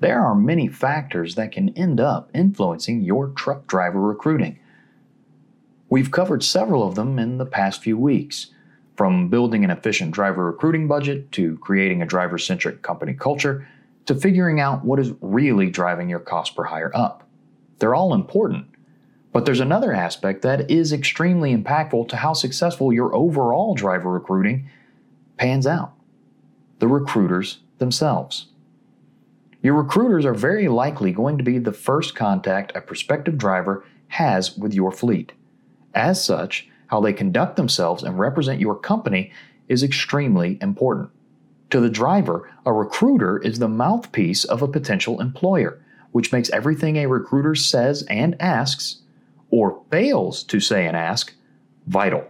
There are many factors that can end up influencing your truck driver recruiting. We've covered several of them in the past few weeks, from building an efficient driver recruiting budget to creating a driver centric company culture to figuring out what is really driving your cost per hire up. They're all important, but there's another aspect that is extremely impactful to how successful your overall driver recruiting pans out the recruiters themselves. Your recruiters are very likely going to be the first contact a prospective driver has with your fleet. As such, how they conduct themselves and represent your company is extremely important. To the driver, a recruiter is the mouthpiece of a potential employer, which makes everything a recruiter says and asks, or fails to say and ask, vital.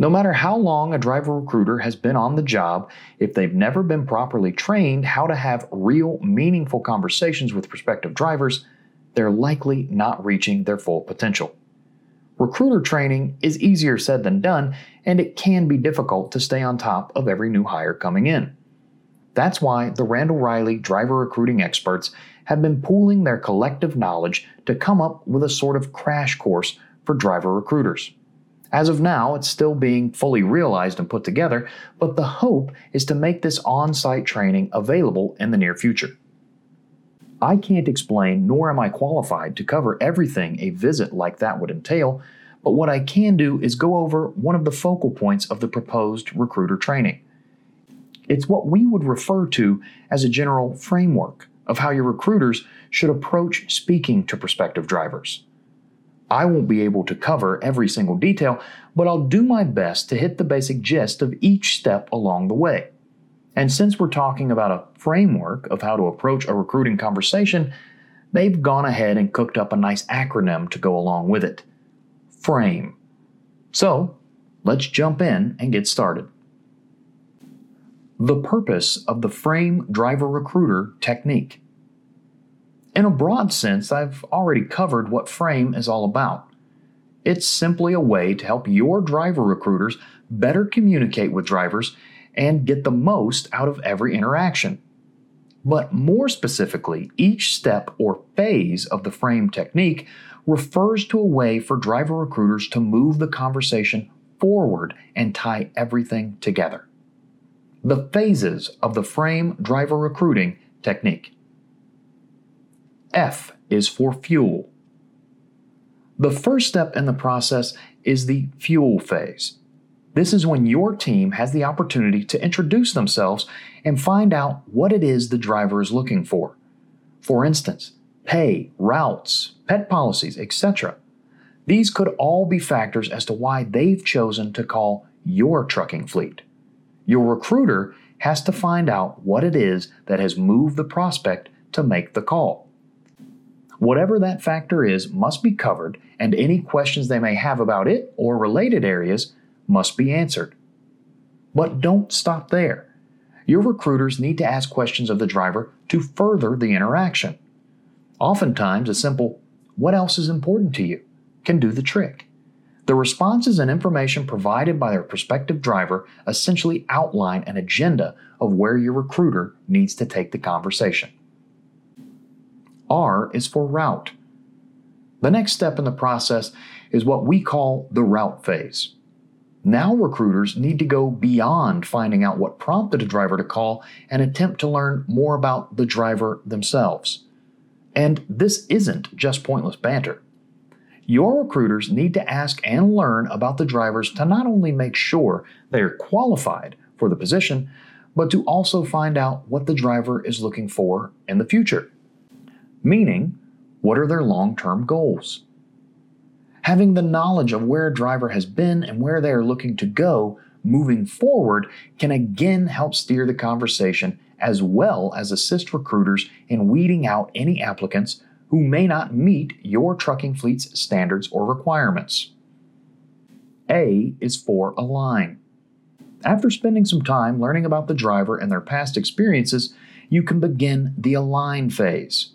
No matter how long a driver recruiter has been on the job, if they've never been properly trained how to have real, meaningful conversations with prospective drivers, they're likely not reaching their full potential. Recruiter training is easier said than done, and it can be difficult to stay on top of every new hire coming in. That's why the Randall Reilly driver recruiting experts have been pooling their collective knowledge to come up with a sort of crash course for driver recruiters. As of now, it's still being fully realized and put together, but the hope is to make this on site training available in the near future. I can't explain, nor am I qualified to cover everything a visit like that would entail, but what I can do is go over one of the focal points of the proposed recruiter training. It's what we would refer to as a general framework of how your recruiters should approach speaking to prospective drivers. I won't be able to cover every single detail, but I'll do my best to hit the basic gist of each step along the way. And since we're talking about a framework of how to approach a recruiting conversation, they've gone ahead and cooked up a nice acronym to go along with it FRAME. So, let's jump in and get started. The purpose of the FRAME driver recruiter technique. In a broad sense, I've already covered what Frame is all about. It's simply a way to help your driver recruiters better communicate with drivers and get the most out of every interaction. But more specifically, each step or phase of the frame technique refers to a way for driver recruiters to move the conversation forward and tie everything together. The phases of the frame driver recruiting technique. F is for fuel. The first step in the process is the fuel phase. This is when your team has the opportunity to introduce themselves and find out what it is the driver is looking for. For instance, pay, routes, pet policies, etc. These could all be factors as to why they've chosen to call your trucking fleet. Your recruiter has to find out what it is that has moved the prospect to make the call. Whatever that factor is must be covered, and any questions they may have about it or related areas must be answered. But don't stop there. Your recruiters need to ask questions of the driver to further the interaction. Oftentimes, a simple, What else is important to you? can do the trick. The responses and information provided by their prospective driver essentially outline an agenda of where your recruiter needs to take the conversation. R is for route. The next step in the process is what we call the route phase. Now, recruiters need to go beyond finding out what prompted a driver to call and attempt to learn more about the driver themselves. And this isn't just pointless banter. Your recruiters need to ask and learn about the drivers to not only make sure they are qualified for the position, but to also find out what the driver is looking for in the future. Meaning, what are their long term goals? Having the knowledge of where a driver has been and where they are looking to go moving forward can again help steer the conversation as well as assist recruiters in weeding out any applicants who may not meet your trucking fleet's standards or requirements. A is for align. After spending some time learning about the driver and their past experiences, you can begin the align phase.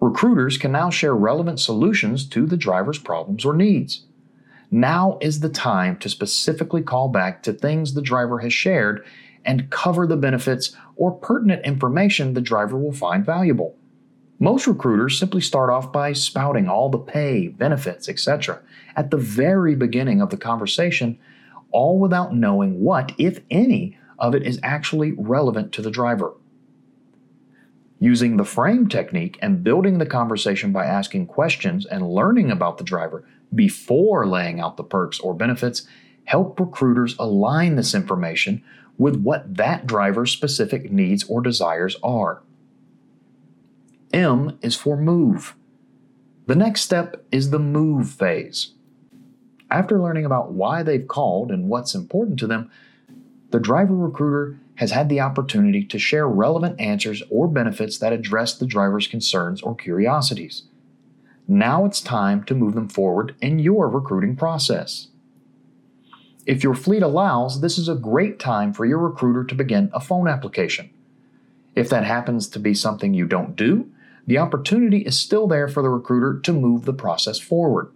Recruiters can now share relevant solutions to the driver's problems or needs. Now is the time to specifically call back to things the driver has shared and cover the benefits or pertinent information the driver will find valuable. Most recruiters simply start off by spouting all the pay, benefits, etc. at the very beginning of the conversation, all without knowing what, if any, of it is actually relevant to the driver. Using the frame technique and building the conversation by asking questions and learning about the driver before laying out the perks or benefits help recruiters align this information with what that driver's specific needs or desires are. M is for move. The next step is the move phase. After learning about why they've called and what's important to them, the driver recruiter has had the opportunity to share relevant answers or benefits that address the driver's concerns or curiosities. Now it's time to move them forward in your recruiting process. If your fleet allows, this is a great time for your recruiter to begin a phone application. If that happens to be something you don't do, the opportunity is still there for the recruiter to move the process forward.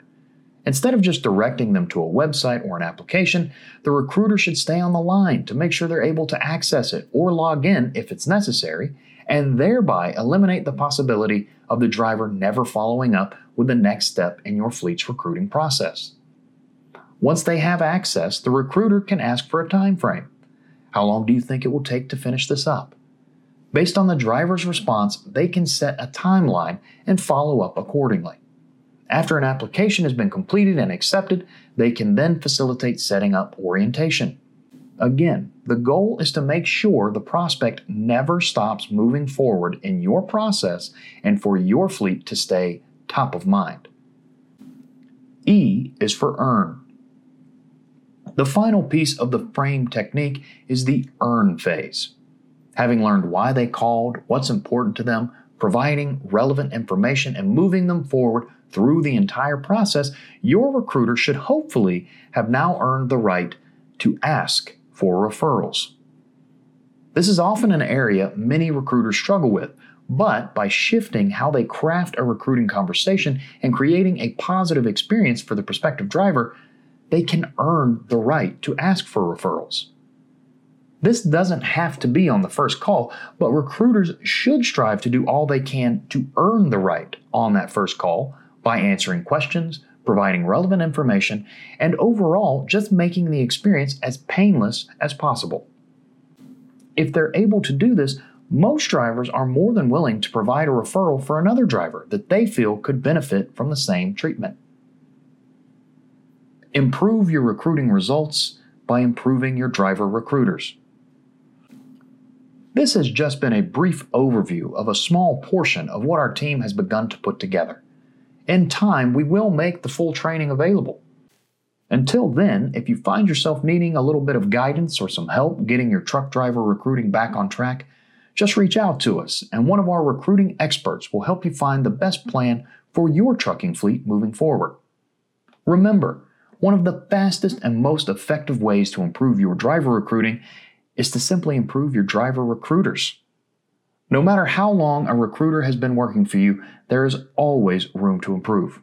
Instead of just directing them to a website or an application, the recruiter should stay on the line to make sure they're able to access it or log in if it's necessary, and thereby eliminate the possibility of the driver never following up with the next step in your fleet's recruiting process. Once they have access, the recruiter can ask for a time frame. How long do you think it will take to finish this up? Based on the driver's response, they can set a timeline and follow up accordingly. After an application has been completed and accepted, they can then facilitate setting up orientation. Again, the goal is to make sure the prospect never stops moving forward in your process and for your fleet to stay top of mind. E is for earn. The final piece of the frame technique is the earn phase. Having learned why they called, what's important to them, providing relevant information, and moving them forward through the entire process, your recruiter should hopefully have now earned the right to ask for referrals. This is often an area many recruiters struggle with, but by shifting how they craft a recruiting conversation and creating a positive experience for the prospective driver, they can earn the right to ask for referrals. This doesn't have to be on the first call, but recruiters should strive to do all they can to earn the right on that first call by answering questions, providing relevant information, and overall just making the experience as painless as possible. If they're able to do this, most drivers are more than willing to provide a referral for another driver that they feel could benefit from the same treatment. Improve your recruiting results by improving your driver recruiters. This has just been a brief overview of a small portion of what our team has begun to put together. In time, we will make the full training available. Until then, if you find yourself needing a little bit of guidance or some help getting your truck driver recruiting back on track, just reach out to us, and one of our recruiting experts will help you find the best plan for your trucking fleet moving forward. Remember, one of the fastest and most effective ways to improve your driver recruiting is to simply improve your driver recruiters. No matter how long a recruiter has been working for you, there is always room to improve.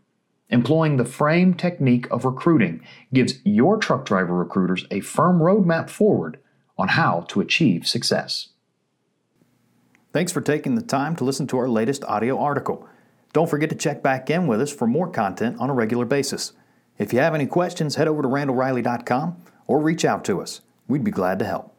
Employing the frame technique of recruiting gives your truck driver recruiters a firm roadmap forward on how to achieve success. Thanks for taking the time to listen to our latest audio article. Don't forget to check back in with us for more content on a regular basis. If you have any questions, head over to randallreilly.com or reach out to us. We'd be glad to help.